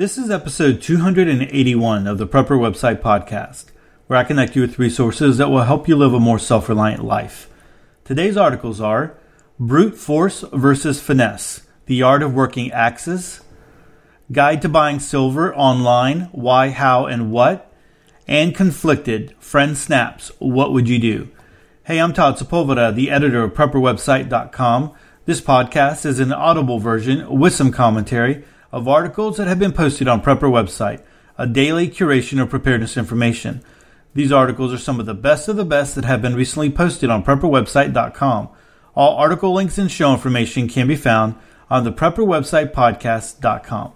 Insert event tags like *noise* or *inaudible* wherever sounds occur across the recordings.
This is episode 281 of the Prepper Website Podcast, where I connect you with resources that will help you live a more self reliant life. Today's articles are Brute Force versus Finesse The Art of Working Axes, Guide to Buying Silver Online Why, How, and What, and Conflicted Friend Snaps What Would You Do? Hey, I'm Todd Sepulveda, the editor of PrepperWebsite.com. This podcast is an audible version with some commentary of articles that have been posted on Prepper website, a daily curation of preparedness information. These articles are some of the best of the best that have been recently posted on PrepperWebsite.com. All article links and show information can be found on the PrepperWebsitePodcast.com.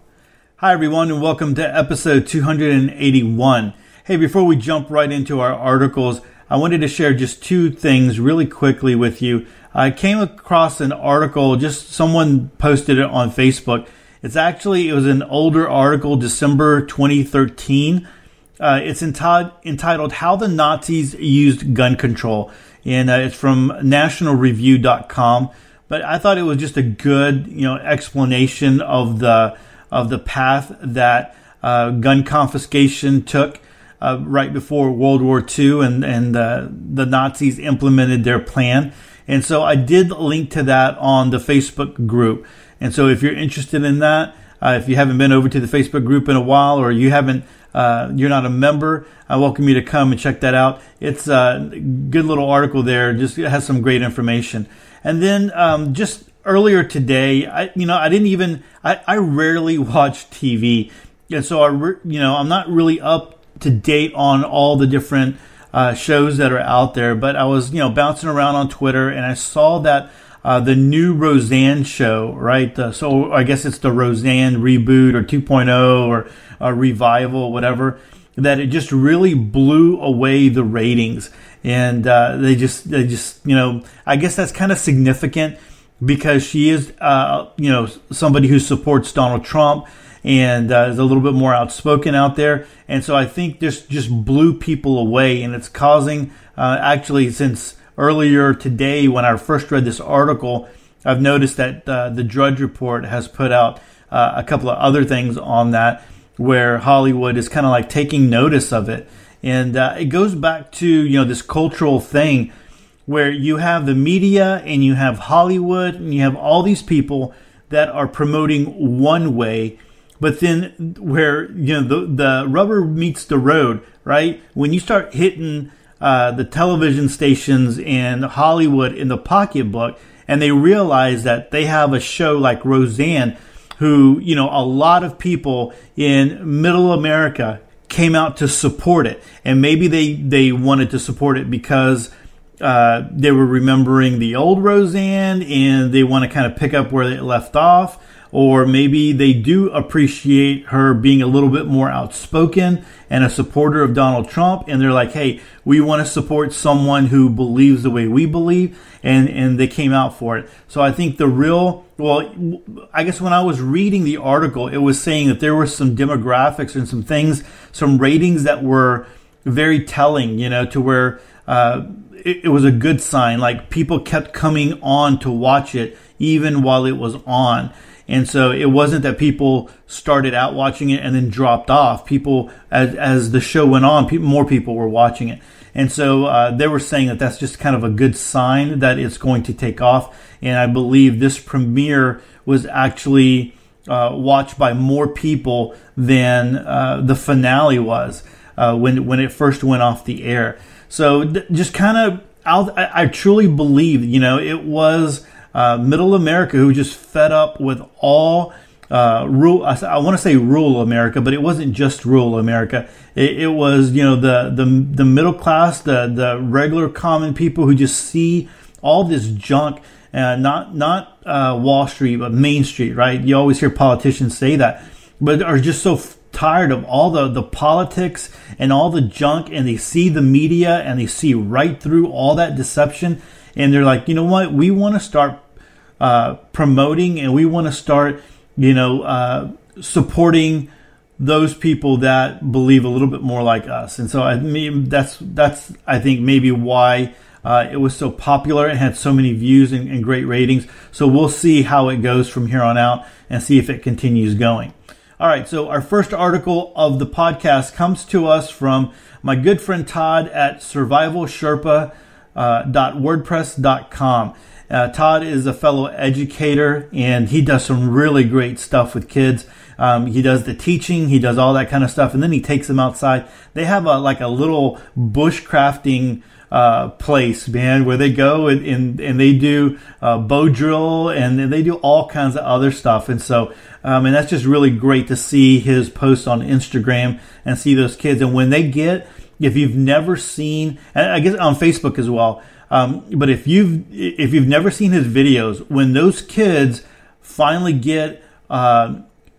Hi, everyone, and welcome to episode 281. Hey, before we jump right into our articles, I wanted to share just two things really quickly with you. I came across an article, just someone posted it on Facebook. It's actually, it was an older article, December 2013. Uh, it's enti- entitled How the Nazis Used Gun Control. And uh, it's from nationalreview.com. But I thought it was just a good, you know, explanation of the, of the path that uh, gun confiscation took uh, right before World War II, and and uh, the Nazis implemented their plan. And so I did link to that on the Facebook group. And so if you're interested in that, uh, if you haven't been over to the Facebook group in a while, or you haven't, uh, you're not a member, I welcome you to come and check that out. It's a good little article there. Just has some great information. And then um, just earlier today, I you know I didn't even I, I rarely *laughs* watch TV, and so I re, you know I'm not really up to date on all the different uh, shows that are out there. But I was, you know, bouncing around on Twitter and I saw that uh, the new Roseanne show, right? Uh, so I guess it's the Roseanne reboot or 2.0 or a revival, whatever. That it just really blew away the ratings, and uh, they just, they just, you know, I guess that's kind of significant because she is, uh, you know, somebody who supports Donald Trump and uh, is a little bit more outspoken out there. And so I think this just blew people away, and it's causing uh, actually since earlier today when I first read this article, I've noticed that uh, the Drudge Report has put out uh, a couple of other things on that where Hollywood is kind of like taking notice of it. And uh, it goes back to, you know, this cultural thing where you have the media and you have Hollywood and you have all these people that are promoting one way but then where you know the the rubber meets the road, right? When you start hitting uh, the television stations in Hollywood in the pocketbook, and they realize that they have a show like Roseanne, who you know a lot of people in Middle America came out to support it, and maybe they they wanted to support it because. Uh, they were remembering the old Roseanne and they want to kind of pick up where they left off or maybe they do appreciate her being a little bit more outspoken and a supporter of Donald Trump. And they're like, hey, we want to support someone who believes the way we believe. And, and they came out for it. So I think the real, well, I guess when I was reading the article, it was saying that there were some demographics and some things, some ratings that were very telling, you know, to where, uh, it, it was a good sign. Like people kept coming on to watch it even while it was on. And so it wasn't that people started out watching it and then dropped off. People, as, as the show went on, people, more people were watching it. And so uh, they were saying that that's just kind of a good sign that it's going to take off. And I believe this premiere was actually uh, watched by more people than uh, the finale was uh, when when it first went off the air. So th- just kind of, I, I truly believe, you know, it was uh, middle America who just fed up with all uh, rural. I, I want to say rural America, but it wasn't just rural America. It, it, was you know the the the middle class, the the regular common people who just see all this junk. Uh, not not uh, Wall Street, but Main Street, right? You always hear politicians say that, but are just so f- tired of all the, the politics and all the junk, and they see the media and they see right through all that deception, and they're like, you know what? We want to start uh, promoting and we want to start, you know, uh, supporting those people that believe a little bit more like us. And so I mean, that's that's I think maybe why uh, it was so popular and had so many views and, and, great ratings. So we'll see how it goes from here on out and see if it continues going. All right, so our first article of the podcast comes to us from my good friend Todd at survivalsherpa.wordpress.com. Uh, Todd is a fellow educator and he does some really great stuff with kids. Um, he does the teaching, he does all that kind of stuff, and then he takes them outside. They have a like a little bushcrafting uh, place, man, where they go and, and, and they do uh, bow drill and they do all kinds of other stuff. And so, um, and that's just really great to see his posts on Instagram and see those kids. And when they get, if you've never seen, and I guess on Facebook as well, um, but if you've if you've never seen his videos, when those kids finally get uh,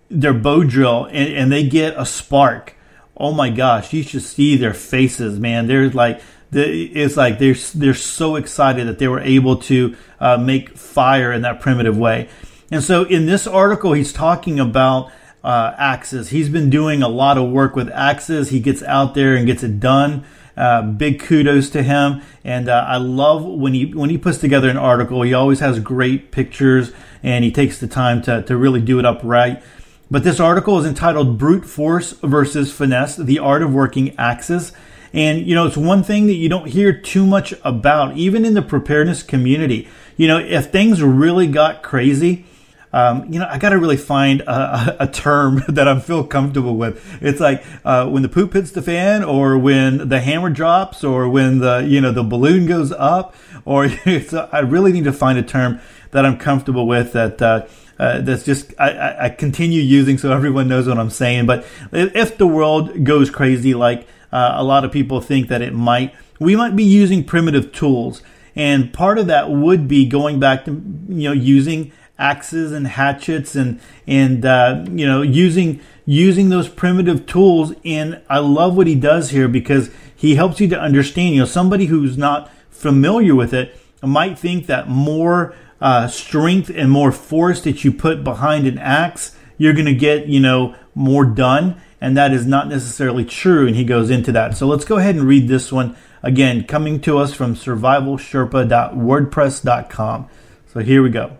their bow drill and, and they get a spark, oh my gosh, you should see their faces, man. They're like it's like they're they're so excited that they were able to uh, make fire in that primitive way. And so in this article, he's talking about uh, axes. He's been doing a lot of work with axes. He gets out there and gets it done. Uh, big kudos to him, and uh, I love when he when he puts together an article. He always has great pictures, and he takes the time to to really do it upright. But this article is entitled "Brute Force versus Finesse: The Art of Working Axes." And, you know, it's one thing that you don't hear too much about, even in the preparedness community. You know, if things really got crazy, um, you know, I got to really find a, a, term *laughs* that I feel comfortable with. It's like uh, when the poop hits the fan, or when the hammer drops, or when the you know the balloon goes up, *laughs* or *laughs* so I really need to find a term that I'm comfortable with that. Uh, uh, that's just I, I, continue using so everyone knows what I'm saying. But if the world goes crazy, like uh, a lot of people think that it might. We might be using primitive tools, and part of that would be going back to you know using axes and hatchets and and uh, you know using using those primitive tools. And I love what he does here because he helps you to understand. You know, somebody who's not familiar with it might think that more uh, strength and more force that you put behind an axe, you're going to get you know more done and that is not necessarily true, and he goes into that. So let's go ahead and read this one again, coming to us from survivalsherpa.wordpress.com. So here we go.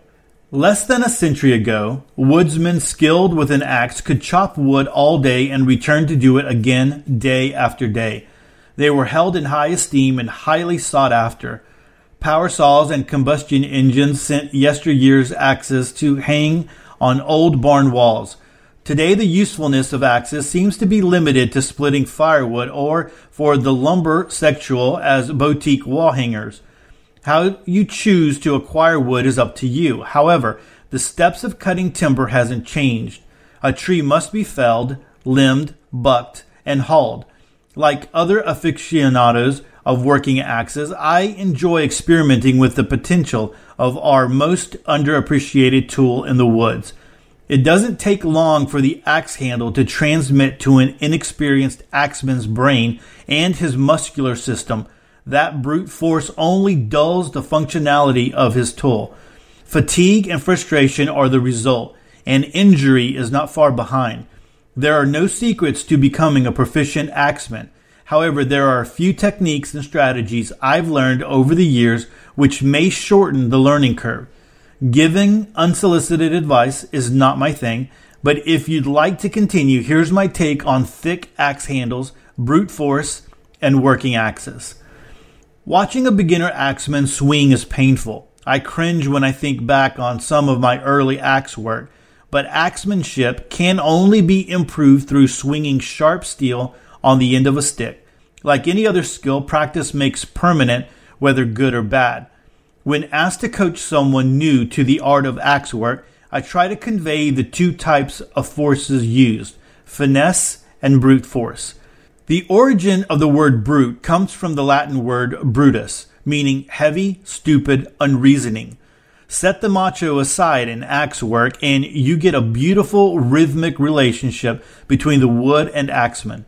Less than a century ago, woodsmen skilled with an axe could chop wood all day and return to do it again day after day. They were held in high esteem and highly sought after. Power saws and combustion engines sent yesteryear's axes to hang on old barn walls Today, the usefulness of axes seems to be limited to splitting firewood or for the lumber sexual as boutique wall hangers. How you choose to acquire wood is up to you. However, the steps of cutting timber hasn't changed. A tree must be felled, limbed, bucked, and hauled. Like other aficionados of working axes, I enjoy experimenting with the potential of our most underappreciated tool in the woods – it doesn't take long for the axe handle to transmit to an inexperienced axeman's brain and his muscular system. That brute force only dulls the functionality of his tool. Fatigue and frustration are the result, and injury is not far behind. There are no secrets to becoming a proficient axeman. However, there are a few techniques and strategies I've learned over the years which may shorten the learning curve. Giving unsolicited advice is not my thing, but if you'd like to continue, here's my take on thick axe handles, brute force, and working axes. Watching a beginner axeman swing is painful. I cringe when I think back on some of my early axe work, but axemanship can only be improved through swinging sharp steel on the end of a stick. Like any other skill, practice makes permanent, whether good or bad. When asked to coach someone new to the art of axe work, I try to convey the two types of forces used finesse and brute force. The origin of the word brute comes from the Latin word brutus, meaning heavy, stupid, unreasoning. Set the macho aside in axe work, and you get a beautiful rhythmic relationship between the wood and axeman.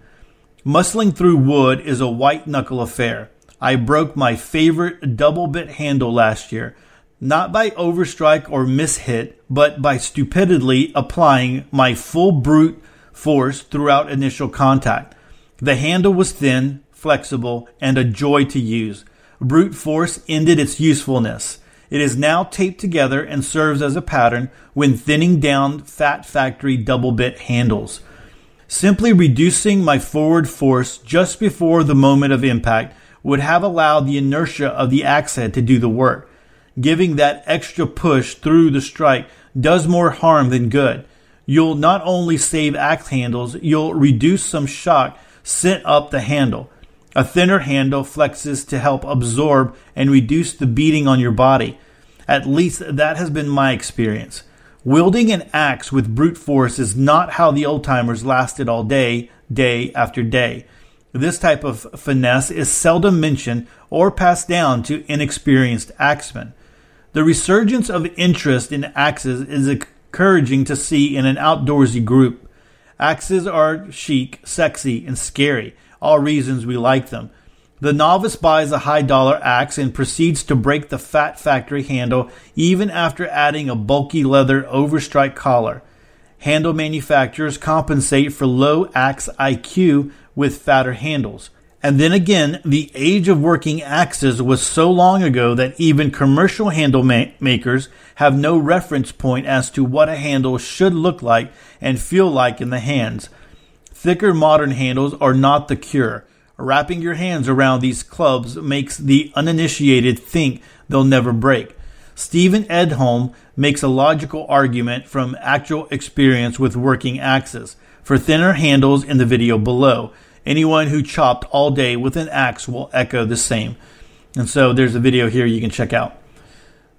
Muscling through wood is a white knuckle affair. I broke my favorite double bit handle last year, not by overstrike or mishit, but by stupidly applying my full brute force throughout initial contact. The handle was thin, flexible, and a joy to use. Brute force ended its usefulness. It is now taped together and serves as a pattern when thinning down Fat Factory double bit handles. Simply reducing my forward force just before the moment of impact would have allowed the inertia of the axe head to do the work. Giving that extra push through the strike does more harm than good. You'll not only save axe handles, you'll reduce some shock sent up the handle. A thinner handle flexes to help absorb and reduce the beating on your body. At least that has been my experience. Wielding an axe with brute force is not how the old timers lasted all day, day after day. This type of finesse is seldom mentioned or passed down to inexperienced axemen. The resurgence of interest in axes is encouraging to see in an outdoorsy group. Axes are chic, sexy, and scary, all reasons we like them. The novice buys a high dollar axe and proceeds to break the fat factory handle even after adding a bulky leather overstrike collar. Handle manufacturers compensate for low axe IQ with fatter handles. And then again, the age of working axes was so long ago that even commercial handle ma- makers have no reference point as to what a handle should look like and feel like in the hands. Thicker modern handles are not the cure. Wrapping your hands around these clubs makes the uninitiated think they'll never break. Steven Edholm makes a logical argument from actual experience with working axes for thinner handles in the video below. Anyone who chopped all day with an axe will echo the same. And so there's a video here you can check out.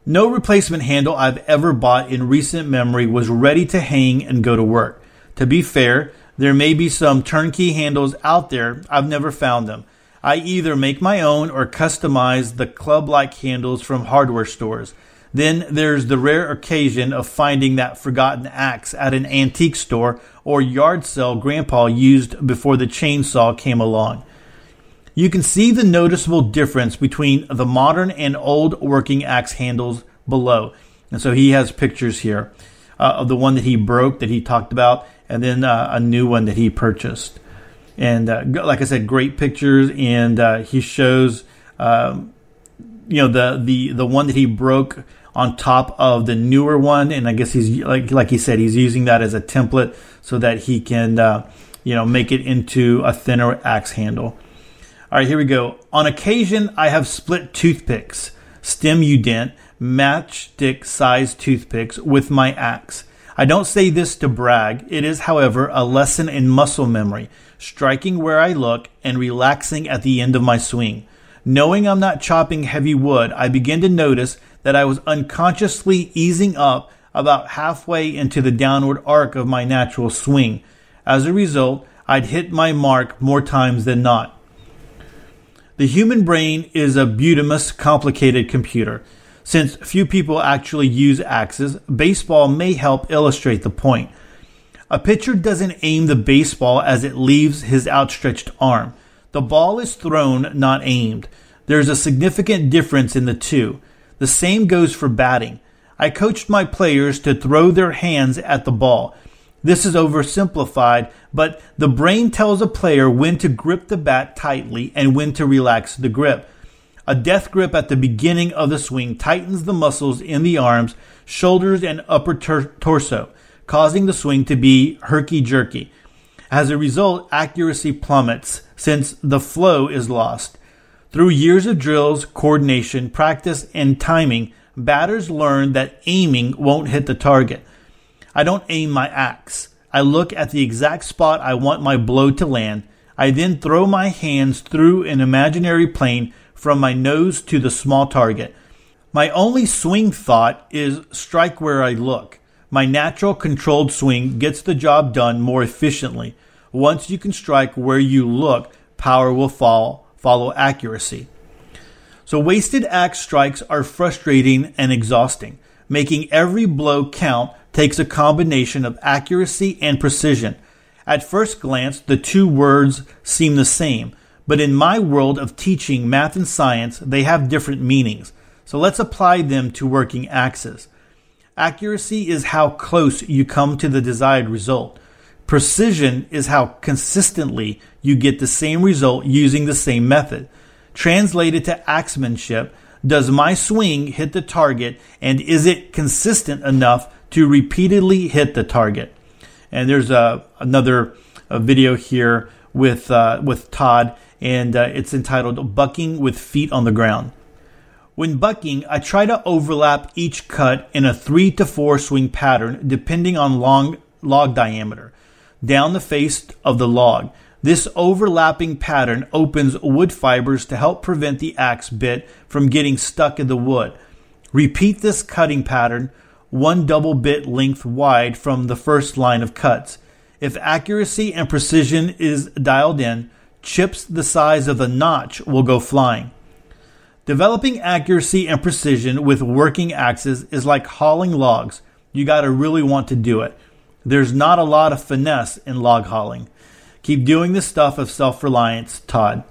No replacement handle I've ever bought in recent memory was ready to hang and go to work. To be fair, there may be some turnkey handles out there. I've never found them. I either make my own or customize the club like handles from hardware stores. Then there's the rare occasion of finding that forgotten axe at an antique store or yard sale grandpa used before the chainsaw came along. You can see the noticeable difference between the modern and old working axe handles below. And so he has pictures here uh, of the one that he broke that he talked about and then uh, a new one that he purchased. And uh, like I said, great pictures, and uh, he shows, um, you know, the the the one that he broke on top of the newer one, and I guess he's like like he said, he's using that as a template so that he can, uh, you know, make it into a thinner axe handle. All right, here we go. On occasion, I have split toothpicks, Stim-U-Dent, matchstick size toothpicks with my axe. I don't say this to brag. It is, however, a lesson in muscle memory, striking where I look and relaxing at the end of my swing. Knowing I'm not chopping heavy wood, I begin to notice that I was unconsciously easing up about halfway into the downward arc of my natural swing. As a result, I'd hit my mark more times than not. The human brain is a beautimous, complicated computer. Since few people actually use axes, baseball may help illustrate the point. A pitcher doesn't aim the baseball as it leaves his outstretched arm. The ball is thrown, not aimed. There's a significant difference in the two. The same goes for batting. I coached my players to throw their hands at the ball. This is oversimplified, but the brain tells a player when to grip the bat tightly and when to relax the grip. A death grip at the beginning of the swing tightens the muscles in the arms, shoulders, and upper tor- torso, causing the swing to be herky jerky. As a result, accuracy plummets since the flow is lost. Through years of drills, coordination, practice, and timing, batters learn that aiming won't hit the target. I don't aim my axe. I look at the exact spot I want my blow to land. I then throw my hands through an imaginary plane from my nose to the small target. My only swing thought is strike where I look. My natural controlled swing gets the job done more efficiently. Once you can strike where you look, power will fall, follow accuracy. So wasted axe strikes are frustrating and exhausting. Making every blow count takes a combination of accuracy and precision. At first glance, the two words seem the same, but in my world of teaching math and science, they have different meanings. So let's apply them to working axes. Accuracy is how close you come to the desired result. Precision is how consistently you get the same result using the same method. Translated to axemanship, Does my swing hit the target and is it consistent enough to repeatedly hit the target? And there's a, another a video here with, uh, with Todd and uh, it's entitled Bucking with Feet on the Ground. When bucking, I try to overlap each cut in a three to four swing pattern depending on long log diameter down the face of the log. This overlapping pattern opens wood fibers to help prevent the axe bit from getting stuck in the wood. Repeat this cutting pattern one double bit length wide from the first line of cuts. If accuracy and precision is dialed in, chips the size of the notch will go flying. Developing accuracy and precision with working axes is like hauling logs. You got to really want to do it. There's not a lot of finesse in log hauling. Keep doing the stuff of self reliance, Todd.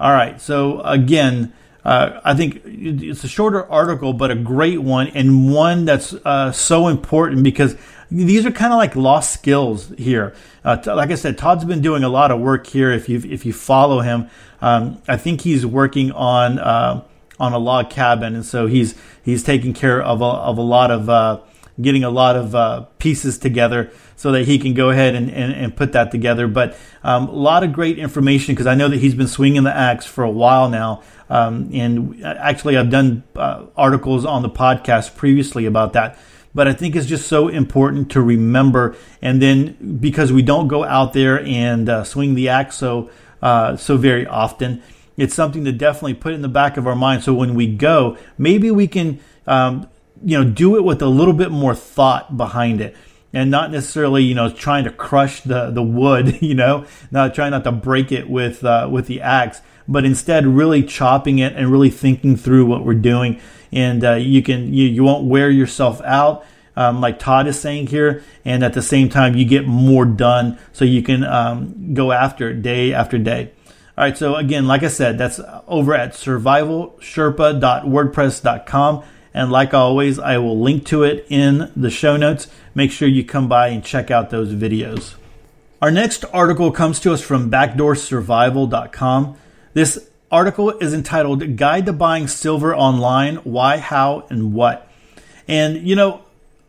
All right, so again, uh, I think it's a shorter article, but a great one, and one that's uh, so important because these are kind of like lost skills here. Uh, t- like I said, Todd's been doing a lot of work here. If you if you follow him, um, I think he's working on uh, on a log cabin, and so he's he's taking care of a, of a lot of uh, getting a lot of uh, pieces together so that he can go ahead and, and, and put that together. But um, a lot of great information because I know that he's been swinging the axe for a while now. Um, and actually, I've done uh, articles on the podcast previously about that but I think it's just so important to remember. And then because we don't go out there and uh, swing the axe so uh, so very often, it's something to definitely put in the back of our mind. So when we go, maybe we can um, you know do it with a little bit more thought behind it. And not necessarily, you know, trying to crush the, the wood, *laughs* you know, not trying not to break it with uh, with the axe, but instead really chopping it and really thinking through what we're doing and uh, you can you, you won't wear yourself out. Um, like Todd is saying here, and at the same time, you get more done so you can um, go after it day after day. All right, so again, like I said, that's over at survivalsherpa.wordpress.com. And like always, I will link to it in the show notes. Make sure you come by and check out those videos. Our next article comes to us from backdoorsurvival.com. This article is entitled Guide to Buying Silver Online Why, How, and What. And, you know,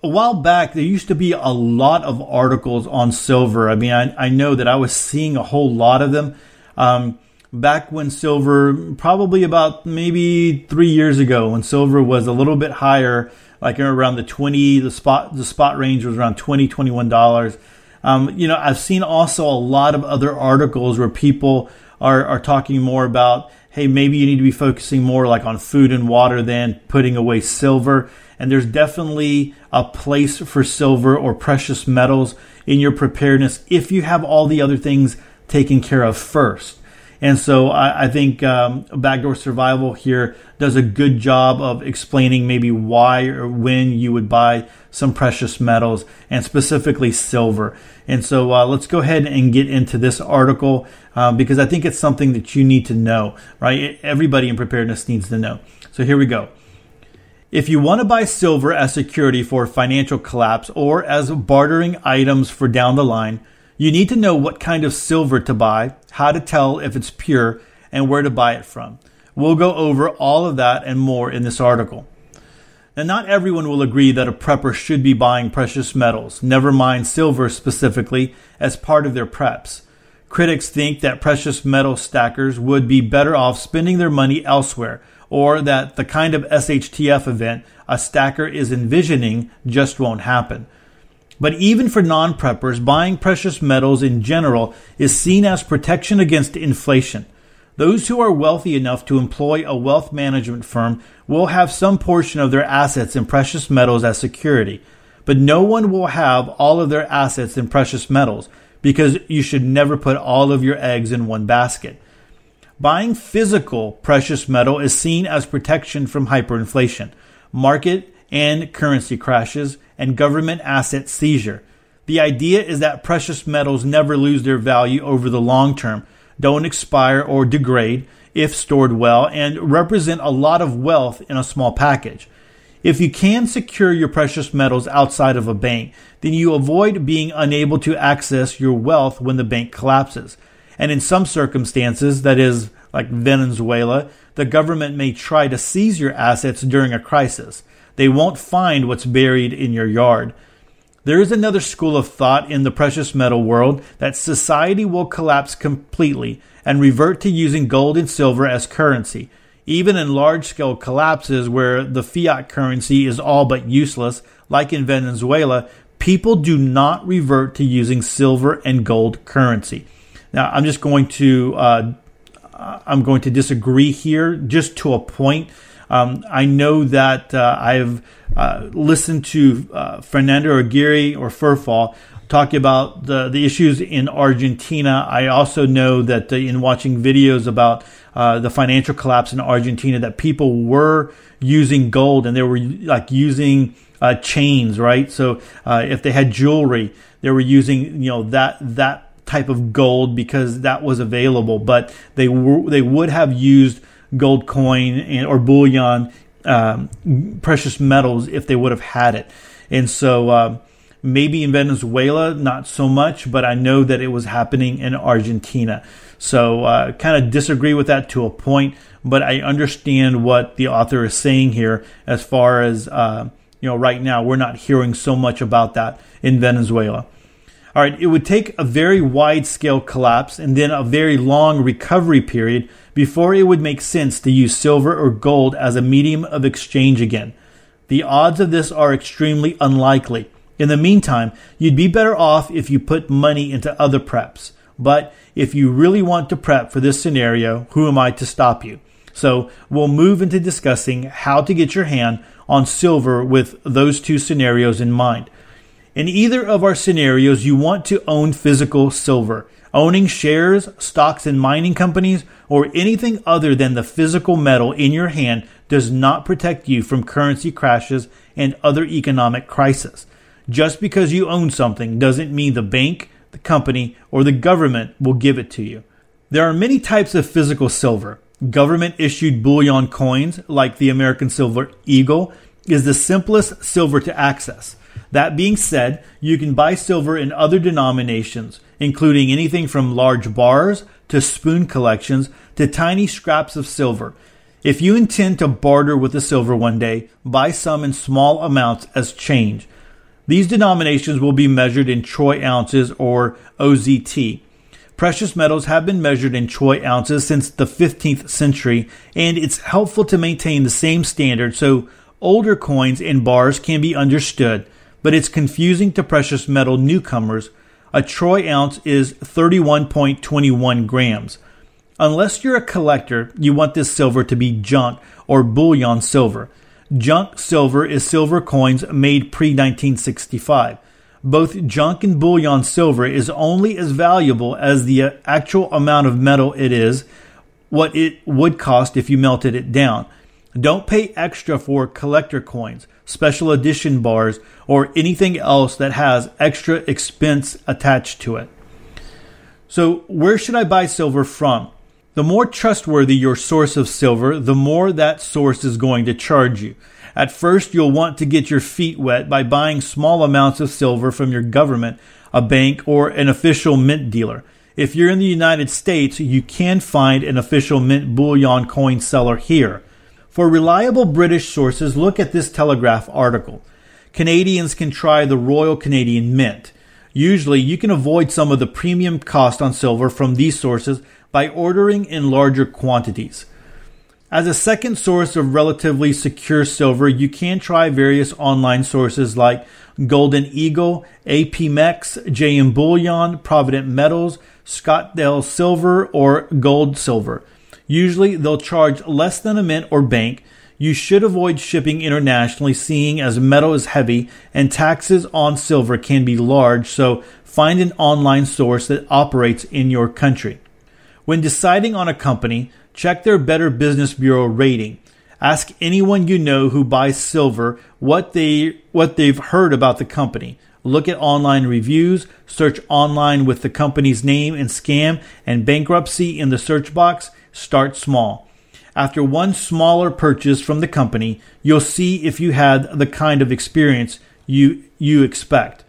a while back, there used to be a lot of articles on silver. I mean, I, I know that I was seeing a whole lot of them. Um, back when silver, probably about maybe three years ago, when silver was a little bit higher, like around the 20, the spot, the spot range was around 20, $21. Um, you know, I've seen also a lot of other articles where people are, are talking more about, hey, maybe you need to be focusing more like on food and water than putting away silver. And there's definitely a place for silver or precious metals in your preparedness if you have all the other things taken care of first. And so I, I think um, Backdoor Survival here does a good job of explaining maybe why or when you would buy some precious metals and specifically silver. And so uh, let's go ahead and get into this article uh, because I think it's something that you need to know, right? Everybody in preparedness needs to know. So here we go. If you want to buy silver as security for financial collapse or as bartering items for down the line, you need to know what kind of silver to buy, how to tell if it's pure, and where to buy it from. We'll go over all of that and more in this article. Now, not everyone will agree that a prepper should be buying precious metals, never mind silver specifically, as part of their preps. Critics think that precious metal stackers would be better off spending their money elsewhere, or that the kind of SHTF event a stacker is envisioning just won't happen. But even for non preppers, buying precious metals in general is seen as protection against inflation. Those who are wealthy enough to employ a wealth management firm will have some portion of their assets in precious metals as security, but no one will have all of their assets in precious metals because you should never put all of your eggs in one basket. Buying physical precious metal is seen as protection from hyperinflation, market and currency crashes, and government asset seizure. The idea is that precious metals never lose their value over the long term don't expire or degrade if stored well, and represent a lot of wealth in a small package. If you can secure your precious metals outside of a bank, then you avoid being unable to access your wealth when the bank collapses. And in some circumstances, that is, like Venezuela, the government may try to seize your assets during a crisis. They won't find what's buried in your yard. There is another school of thought in the precious metal world that society will collapse completely and revert to using gold and silver as currency. Even in large scale collapses where the fiat currency is all but useless, like in Venezuela, people do not revert to using silver and gold currency. Now, I'm just going to uh, I'm going to disagree here, just to a point. Um, I know that uh, I've uh, listened to uh, Fernando Aguirre or FerFAL talking about the, the issues in Argentina. I also know that uh, in watching videos about uh, the financial collapse in Argentina, that people were using gold and they were like using uh, chains, right? So if they had jewelry, they were using you know that that type of gold because that was available, but they were they would have used gold coin and, or bullion, um, precious metals if they would have had it. And so uh, maybe in Venezuela, not so much, but I know that it was happening in Argentina. So uh, kind of disagree with that to a point, but I understand what the author is saying here as far as uh, you know right now we're not hearing so much about that in Venezuela. All right, it would take a very wide scale collapse and then a very long recovery period before it would make sense to use silver or gold as a medium of exchange again. The odds of this are extremely unlikely. In the meantime, you'd be better off if you put money into other preps. But if you really want to prep for this scenario, who am I to stop you? So we'll move into discussing how to get your hand on silver with those two scenarios in mind. In either of our scenarios, you want to own physical silver. Owning shares, stocks in mining companies, or anything other than the physical metal in your hand does not protect you from currency crashes and other economic crises. Just because you own something doesn't mean the bank, the company, or the government will give it to you. There are many types of physical silver. Government issued bullion coins, like the American Silver Eagle, is the simplest silver to access. That being said, you can buy silver in other denominations, including anything from large bars to spoon collections to tiny scraps of silver. If you intend to barter with the silver one day, buy some in small amounts as change. These denominations will be measured in troy ounces or OZT. Precious metals have been measured in troy ounces since the 15th century, and it's helpful to maintain the same standard so older coins and bars can be understood but it's confusing to precious metal newcomers. A troy ounce is 31.21 grams. Unless you're a collector, you want this silver to be junk or bullion silver. Junk silver is silver coins made pre 1965. Both junk and bullion silver is only as valuable as the actual amount of metal it is, what it would cost if you melted it down. Don't pay extra for collector coins, special edition bars, or anything else that has extra expense attached to it. So, where should I buy silver from? The more trustworthy your source of silver, the more that source is going to charge you. At first, you'll want to get your feet wet by buying small amounts of silver from your government, a bank, or an official mint dealer. If you're in the United States, you can find an official mint bullion coin seller here. For reliable British sources, look at this Telegraph article. Canadians can try the Royal Canadian Mint. Usually, you can avoid some of the premium cost on silver from these sources by ordering in larger quantities. As a second source of relatively secure silver, you can try various online sources like Golden Eagle, APMEX, JM Bullion, Provident Metals, Scottsdale Silver, or Gold Silver. Usually they'll charge less than a mint or bank. You should avoid shipping internationally, seeing as metal is heavy and taxes on silver can be large, so find an online source that operates in your country. When deciding on a company, check their Better Business Bureau rating. Ask anyone you know who buys silver what they what they've heard about the company. Look at online reviews, search online with the company's name and scam and bankruptcy in the search box, Start small. After one smaller purchase from the company, you'll see if you had the kind of experience you, you expect.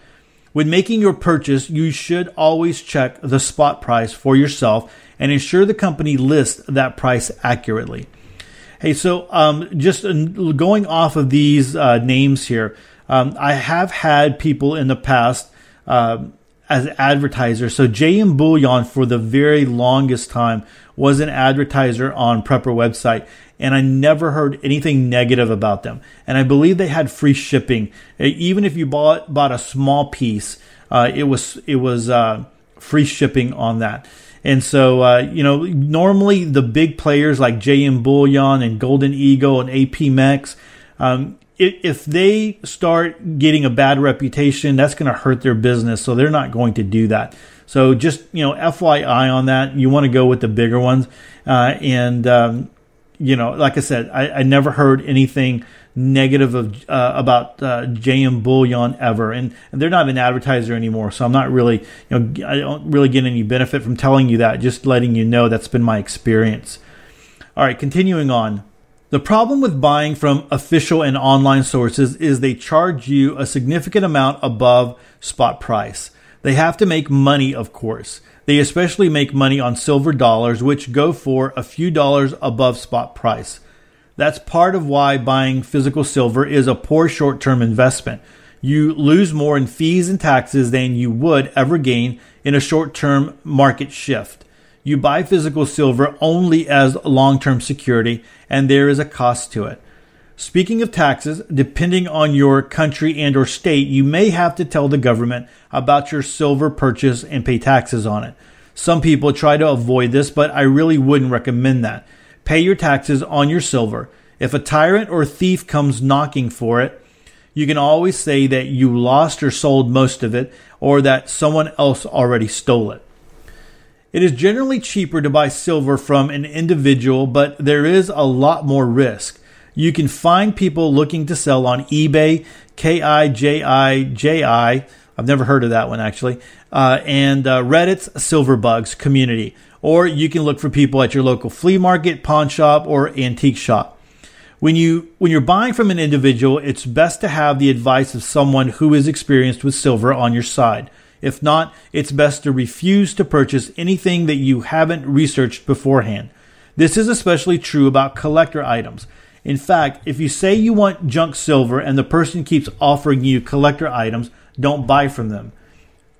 When making your purchase, you should always check the spot price for yourself and ensure the company lists that price accurately. Hey, so um, just going off of these uh, names here, um, I have had people in the past uh, as advertisers. So JM Bullion for the very longest time was an advertiser on Prepper website, and I never heard anything negative about them. And I believe they had free shipping, even if you bought bought a small piece. Uh, it was it was uh, free shipping on that. And so, uh, you know, normally the big players like JM Bullion and Golden Eagle and APMEX, um, if they start getting a bad reputation, that's going to hurt their business. So they're not going to do that. So just you know, FYI on that, you want to go with the bigger ones. Uh, and um, you know, like I said, I, I never heard anything negative of uh, about uh, JM Bullion ever, and, and they're not an advertiser anymore. So I'm not really, you know, I don't really get any benefit from telling you that. Just letting you know that's been my experience. All right, continuing on. The problem with buying from official and online sources is they charge you a significant amount above spot price. They have to make money, of course. They especially make money on silver dollars, which go for a few dollars above spot price. That's part of why buying physical silver is a poor short term investment. You lose more in fees and taxes than you would ever gain in a short term market shift. You buy physical silver only as long term security, and there is a cost to it. Speaking of taxes, depending on your country and or state, you may have to tell the government about your silver purchase and pay taxes on it. Some people try to avoid this, but I really wouldn't recommend that. Pay your taxes on your silver. If a tyrant or thief comes knocking for it, you can always say that you lost or sold most of it or that someone else already stole it. It is generally cheaper to buy silver from an individual, but there is a lot more risk. You can find people looking to sell on eBay, K I J I J I. I've never heard of that one actually. Uh, and uh, Reddit's Silverbugs community. Or you can look for people at your local flea market, pawn shop, or antique shop. When you when you're buying from an individual, it's best to have the advice of someone who is experienced with silver on your side. If not, it's best to refuse to purchase anything that you haven't researched beforehand. This is especially true about collector items. In fact, if you say you want junk silver and the person keeps offering you collector items, don't buy from them.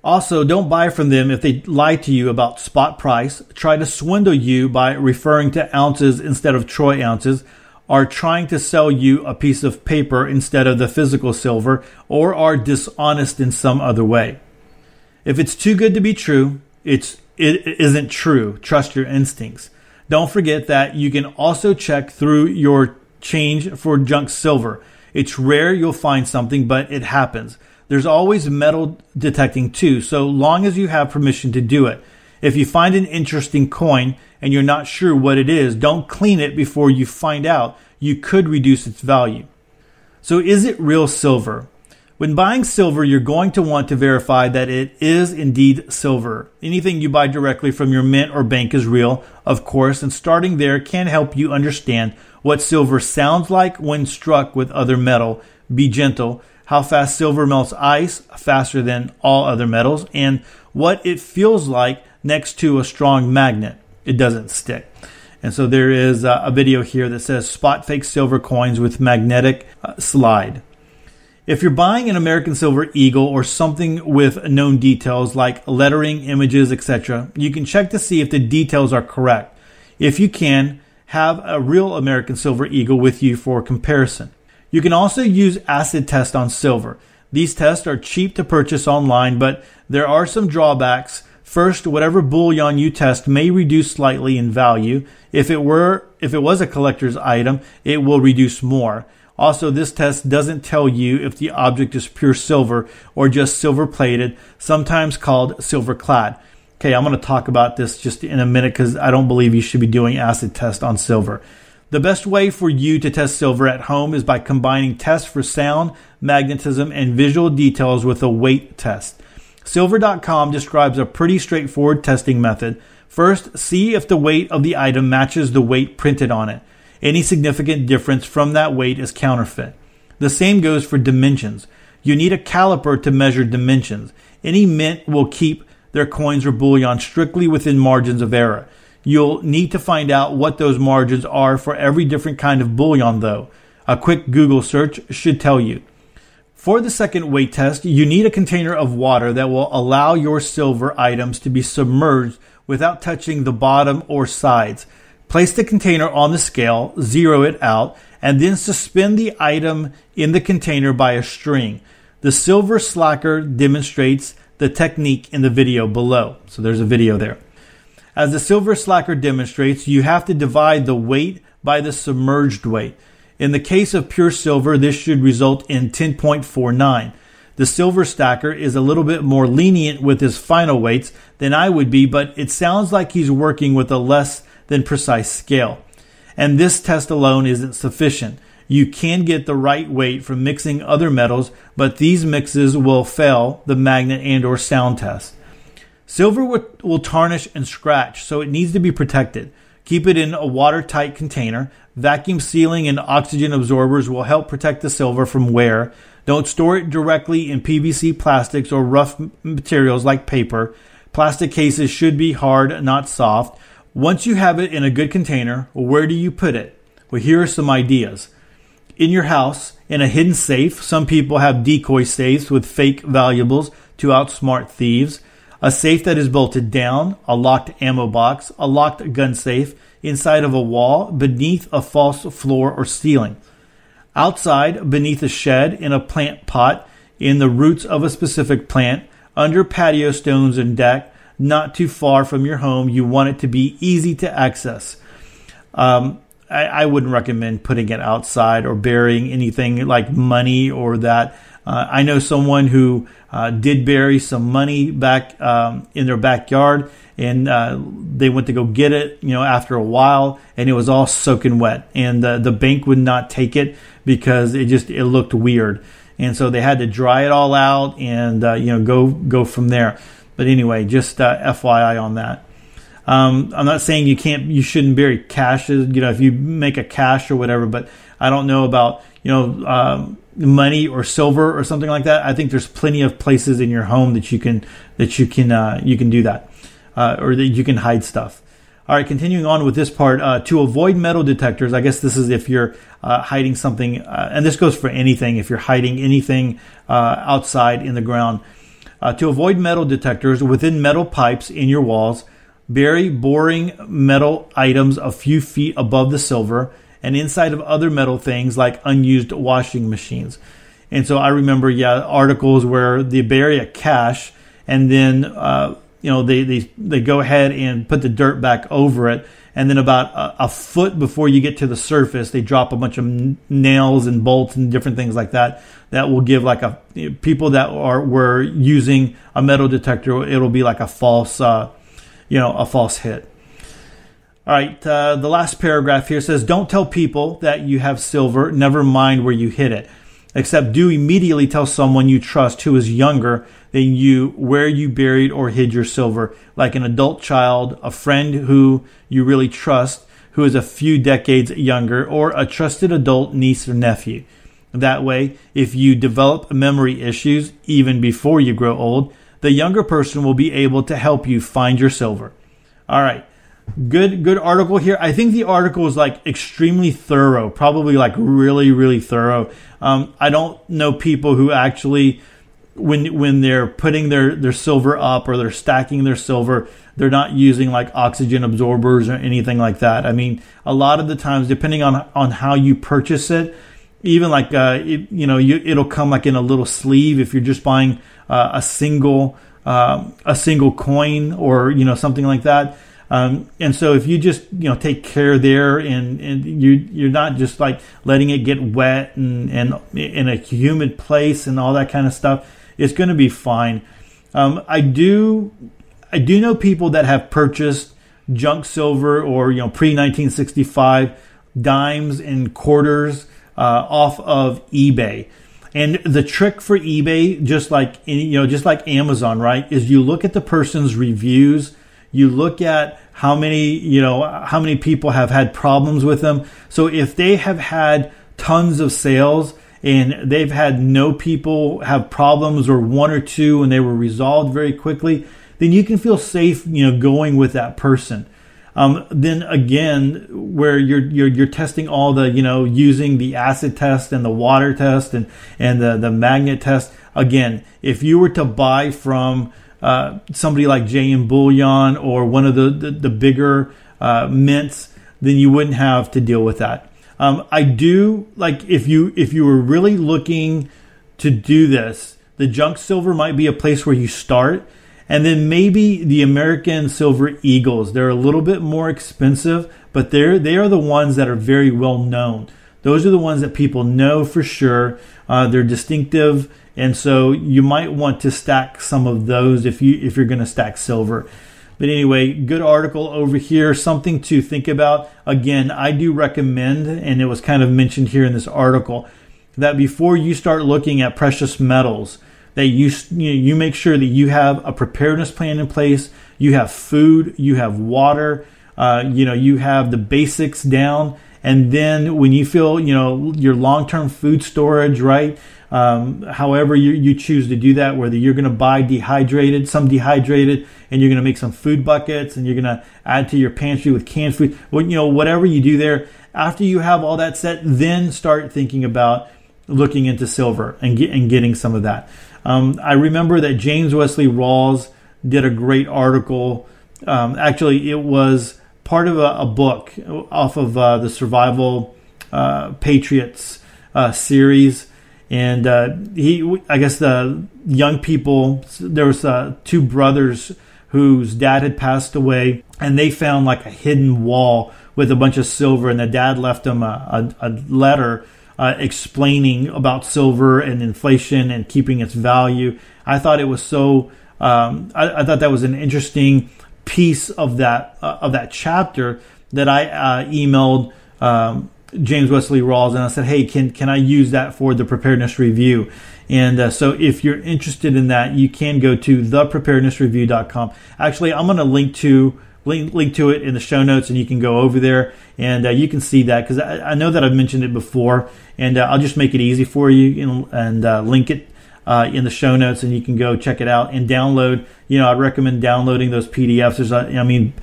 Also, don't buy from them if they lie to you about spot price, try to swindle you by referring to ounces instead of troy ounces, are trying to sell you a piece of paper instead of the physical silver, or are dishonest in some other way. If it's too good to be true, it's it isn't true. Trust your instincts. Don't forget that you can also check through your change for junk silver. It's rare you'll find something, but it happens. There's always metal detecting too, so long as you have permission to do it. If you find an interesting coin and you're not sure what it is, don't clean it before you find out. You could reduce its value. So is it real silver? When buying silver, you're going to want to verify that it is indeed silver. Anything you buy directly from your mint or bank is real, of course, and starting there can help you understand what silver sounds like when struck with other metal. Be gentle. How fast silver melts ice, faster than all other metals, and what it feels like next to a strong magnet. It doesn't stick. And so there is a video here that says spot fake silver coins with magnetic uh, slide. If you're buying an American Silver Eagle or something with known details like lettering, images, etc., you can check to see if the details are correct. If you can, have a real American Silver Eagle with you for comparison. You can also use acid test on silver. These tests are cheap to purchase online, but there are some drawbacks. First, whatever bullion you test may reduce slightly in value. If it were, if it was a collector's item, it will reduce more. Also, this test doesn't tell you if the object is pure silver or just silver plated, sometimes called silver clad. Okay, I'm going to talk about this just in a minute because I don't believe you should be doing acid test on silver. The best way for you to test silver at home is by combining tests for sound, magnetism, and visual details with a weight test. Silver.com describes a pretty straightforward testing method. First, see if the weight of the item matches the weight printed on it. Any significant difference from that weight is counterfeit. The same goes for dimensions. You need a caliper to measure dimensions. Any mint will keep their coins or bullion strictly within margins of error. You'll need to find out what those margins are for every different kind of bullion, though. A quick Google search should tell you. For the second weight test, you need a container of water that will allow your silver items to be submerged without touching the bottom or sides. Place the container on the scale, zero it out, and then suspend the item in the container by a string. The silver stacker demonstrates the technique in the video below. So there's a video there. As the silver stacker demonstrates, you have to divide the weight by the submerged weight. In the case of pure silver, this should result in 10.49. The silver stacker is a little bit more lenient with his final weights than I would be, but it sounds like he's working with a less than precise scale. And this test alone isn't sufficient. You can get the right weight from mixing other metals, but these mixes will fail the magnet and or sound test. Silver will tarnish and scratch, so it needs to be protected. Keep it in a watertight container. Vacuum sealing and oxygen absorbers will help protect the silver from wear. Don't store it directly in PVC plastics or rough materials like paper. Plastic cases should be hard, not soft. Once you have it in a good container, where do you put it? Well, here are some ideas. In your house, in a hidden safe, some people have decoy safes with fake valuables to outsmart thieves a safe that is bolted down, a locked ammo box, a locked gun safe inside of a wall beneath a false floor or ceiling. Outside, beneath a shed, in a plant pot, in the roots of a specific plant, under patio stones and deck, not too far from your home. You want it to be easy to access. Um, I, I, wouldn't recommend putting it outside or burying anything like money or that. Uh, I know someone who uh, did bury some money back um, in their backyard, and uh, they went to go get it. You know, after a while, and it was all soaking wet, and the bank would not take it because it just it looked weird, and so they had to dry it all out and uh, you know go go from there. But anyway, just uh, FYI on that. Um, I'm not saying you can't, you shouldn't bury cash. You know, if you make a cache or whatever, but I don't know about you know um, money or silver or something like that, I think there's plenty of places in your home that you can that you can uh, you can do that, uh, or that you can hide stuff. All right, continuing on with this part, uh, to avoid metal detectors, I guess this is if you're uh, hiding something, uh, and this goes for anything. If you're hiding anything uh, outside in the ground, to avoid metal detectors within metal pipes in your walls, bury boring metal items a few feet above the silver and inside of other metal things like unused washing machines. And so I remember, yeah, articles where they bury a cache and then, uh, you know, they, they, they go ahead and put the dirt back over it. And then about a, a, foot before you get to the surface, they drop a bunch of nails and bolts and different things like that. That will give like a people that are were using a metal detector. It'll be like a false, uh, you know, a false hit. All right, uh, the last paragraph here says, Don't tell people that you have silver, never mind where you hid it. Except do immediately tell someone you trust who is younger than you where you buried or hid your silver, like an adult child, a friend who you really trust, who is a few decades younger, or a trusted adult niece or nephew. That way, if you develop memory issues even before you grow old, the younger person will be able to help you find your silver. All right good good article here. I think the article is like extremely thorough, probably like really really thorough. Um, I don't know people who actually when when they're putting their their silver up or they're stacking their silver, they're not using like oxygen absorbers or anything like that. I mean, a lot of the times, depending on on how you purchase it, even like uh, it, you know, you, it'll come like in a little sleeve if you're just buying uh, a single uh, a single coin or you know something like that um, and so if you just you know take care there and, and you you're not just like letting it get wet and, and in a humid place and all that kind of stuff, it's going to be fine. Um, I do I do know people that have purchased junk silver or you know pre 1965 dimes and quarters uh, off of eBay. And the trick for eBay, just like you know, just like Amazon, right, is you look at the person's reviews you look at how many, you know, how many people have had problems with them. So if they have had tons of sales and they've had no people have problems or one or two and they were resolved very quickly, then you can feel safe, you know, going with that person. Um, then again, where you're, you're you're testing all the you know using the acid test and the water test and and the the magnet test. Again, if you were to buy from uh, somebody like JM Bullion or one of the the, the bigger uh, mints, then you wouldn't have to deal with that. Um, I do like if you if you were really looking to do this, the junk silver might be a place where you start and then maybe the American Silver Eagles. They're a little bit more expensive, but they're they are the ones that are very well known. Those are the ones that people know for sure. Uh, they're distinctive, and so you might want to stack some of those if you if you're going to stack silver. But anyway, good article over here. Something to think about. Again, I do recommend, and it was kind of mentioned here in this article, that before you start looking at precious metals that you you, know, you make sure that you have a preparedness plan in place. You have food, you have water, uh, you know, you have the basics down. And then when you feel, you know, your long-term food storage, right? Um, however you, you choose to do that, whether you're going to buy dehydrated, some dehydrated, and you're going to make some food buckets, and you're going to add to your pantry with canned food. Well, you know, whatever you do there, after you have all that set, then start thinking about looking into silver and, get, and getting some of that. Um, I remember that James Wesley Rawles did a great article. Um, actually, it was part of a, a book off of uh, the Survival uh, Patriots uh, series. And uh, he, I guess the young people, there was uh, two brothers whose dad had passed away, and they found like a hidden wall with a bunch of silver, and the dad left them a, a, a letter uh, explaining about silver and inflation and keeping its value. I thought it was so. Um, I, I, thought that was an interesting piece of that uh, of that chapter that I uh, emailed um, James Wesley Rawles and I said, "Hey, can can I use that for the preparedness review?" And uh, so, if you're interested in that, you can go to thepreparednessreview.com. Actually, I'm going to link to link, link to it in the show notes, and you can go over there and uh, you can see that because I, I, know that I've mentioned it before, and uh, I'll just make it easy for you and, and uh, link it uh, in the show notes, and you can go check it out and download. You know, I'd recommend downloading those PDFs. There's, I mean,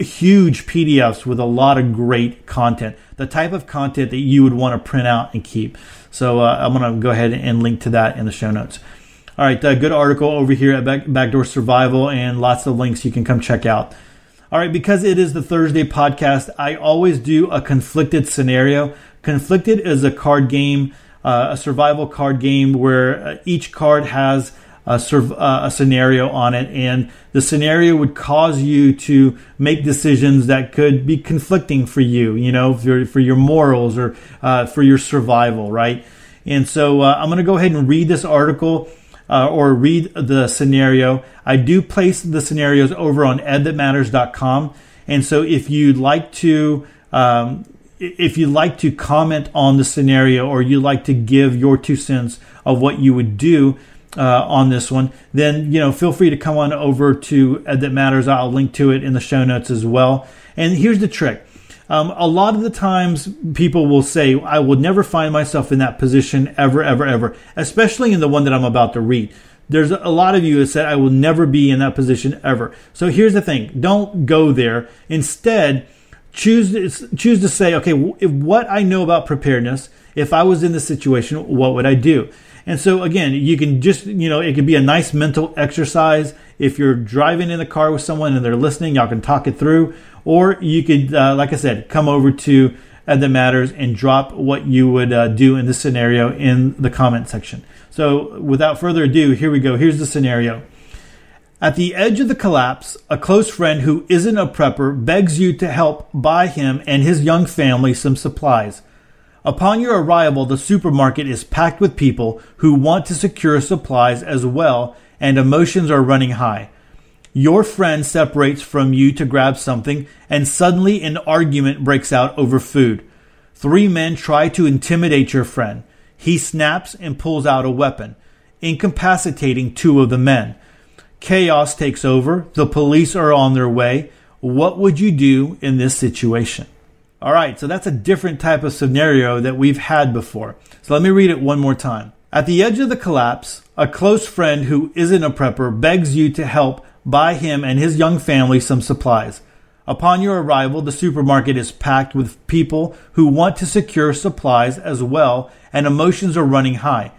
huge PDFs with a lot of great content, the type of content that you would want to print out and keep. So uh, I'm going to go ahead and link to that in the show notes. All right, uh, good article over here at Back, Backdoor Survival, and lots of links you can come check out. All right, because it is the Thursday podcast, I always do a conflicted scenario. Conflicted is a card game, uh, a survival card game where uh, each card has a, a, scenario on it, and the scenario would cause you to make decisions that could be conflicting for you, you know, for, for your morals or uh, for your survival, right? And so uh, I'm going to go ahead and read this article uh, or read the scenario. I do place the scenarios over on edthatmatters.com. And so if you'd like to, um, if you'd like to comment on the scenario or you'd like to give your two cents of what you would do uh, on this one, then you know feel free to come on over to That Matters. I'll link to it in the show notes as well. And here's the trick: um, a lot of the times, people will say, I will never find myself in that position ever, ever, ever, especially in the one that I'm about to read. There's a lot of you that said, I will never be in that position ever. So here's the thing don't go there. Instead, choose, choose to say, okay, if what I know about preparedness, if I was in this situation, what would I do? And so again, you can just, you know, it could be a nice mental exercise. If you're driving in the car with someone and they're listening, y'all can talk it through. Or you could, uh, like I said, come over to That Matters and drop what you would uh, do in this scenario in the comment section. So without further ado, here we go. Here's the scenario. At the edge of the collapse, a close friend who isn't a prepper begs you to help buy him and his young family some supplies. Upon your arrival, the supermarket is packed with people who want to secure supplies as well, and emotions are running high. Your friend separates from you to grab something, and suddenly an argument breaks out over food. Three men try to intimidate your friend. He snaps and pulls out a weapon, incapacitating two of the men. Chaos takes over. The police are on their way. What would you do in this situation? All right, so that's a different type of scenario that we've had before. So let me read it one more time. At the edge of the collapse, a close friend who isn't a prepper begs you to help buy him and his young family some supplies. Upon your arrival, the supermarket is packed with people who want to secure supplies as well, and emotions are running high.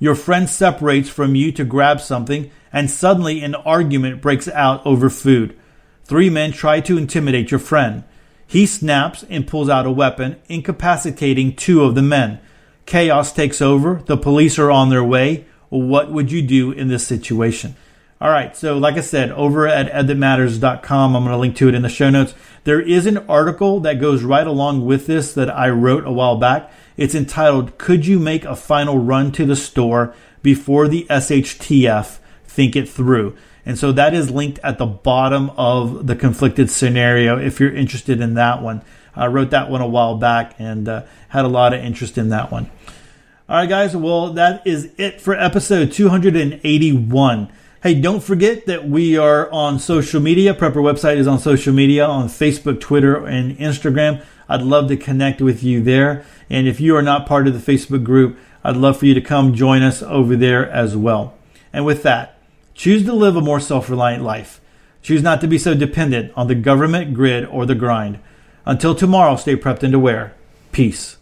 Your friend separates from you to grab something, and suddenly an argument breaks out over food. Three men try to intimidate your friend. He snaps and pulls out a weapon, incapacitating two of the men. Chaos takes over. The police are on their way. What would you do in this situation? All right, so like I said, over at edthatmatters.com, I'm going to link to it in the show notes. There is an article that goes right along with this that I wrote a while back. It's entitled, Could You Make a Final Run to the Store Before the SHTF Think It Through? And so that is linked at the bottom of the conflicted scenario if you're interested in that one. I wrote that one a while back and uh, had a lot of interest in that one. All right, guys. Well, that is it for episode 281. Hey, don't forget that we are on social media. Prepper website is on social media on Facebook, Twitter, and Instagram. I'd love to connect with you there. And if you are not part of the Facebook group, I'd love for you to come join us over there as well. And with that, Choose to live a more self reliant life. Choose not to be so dependent on the government, grid, or the grind. Until tomorrow, stay prepped and aware. Peace.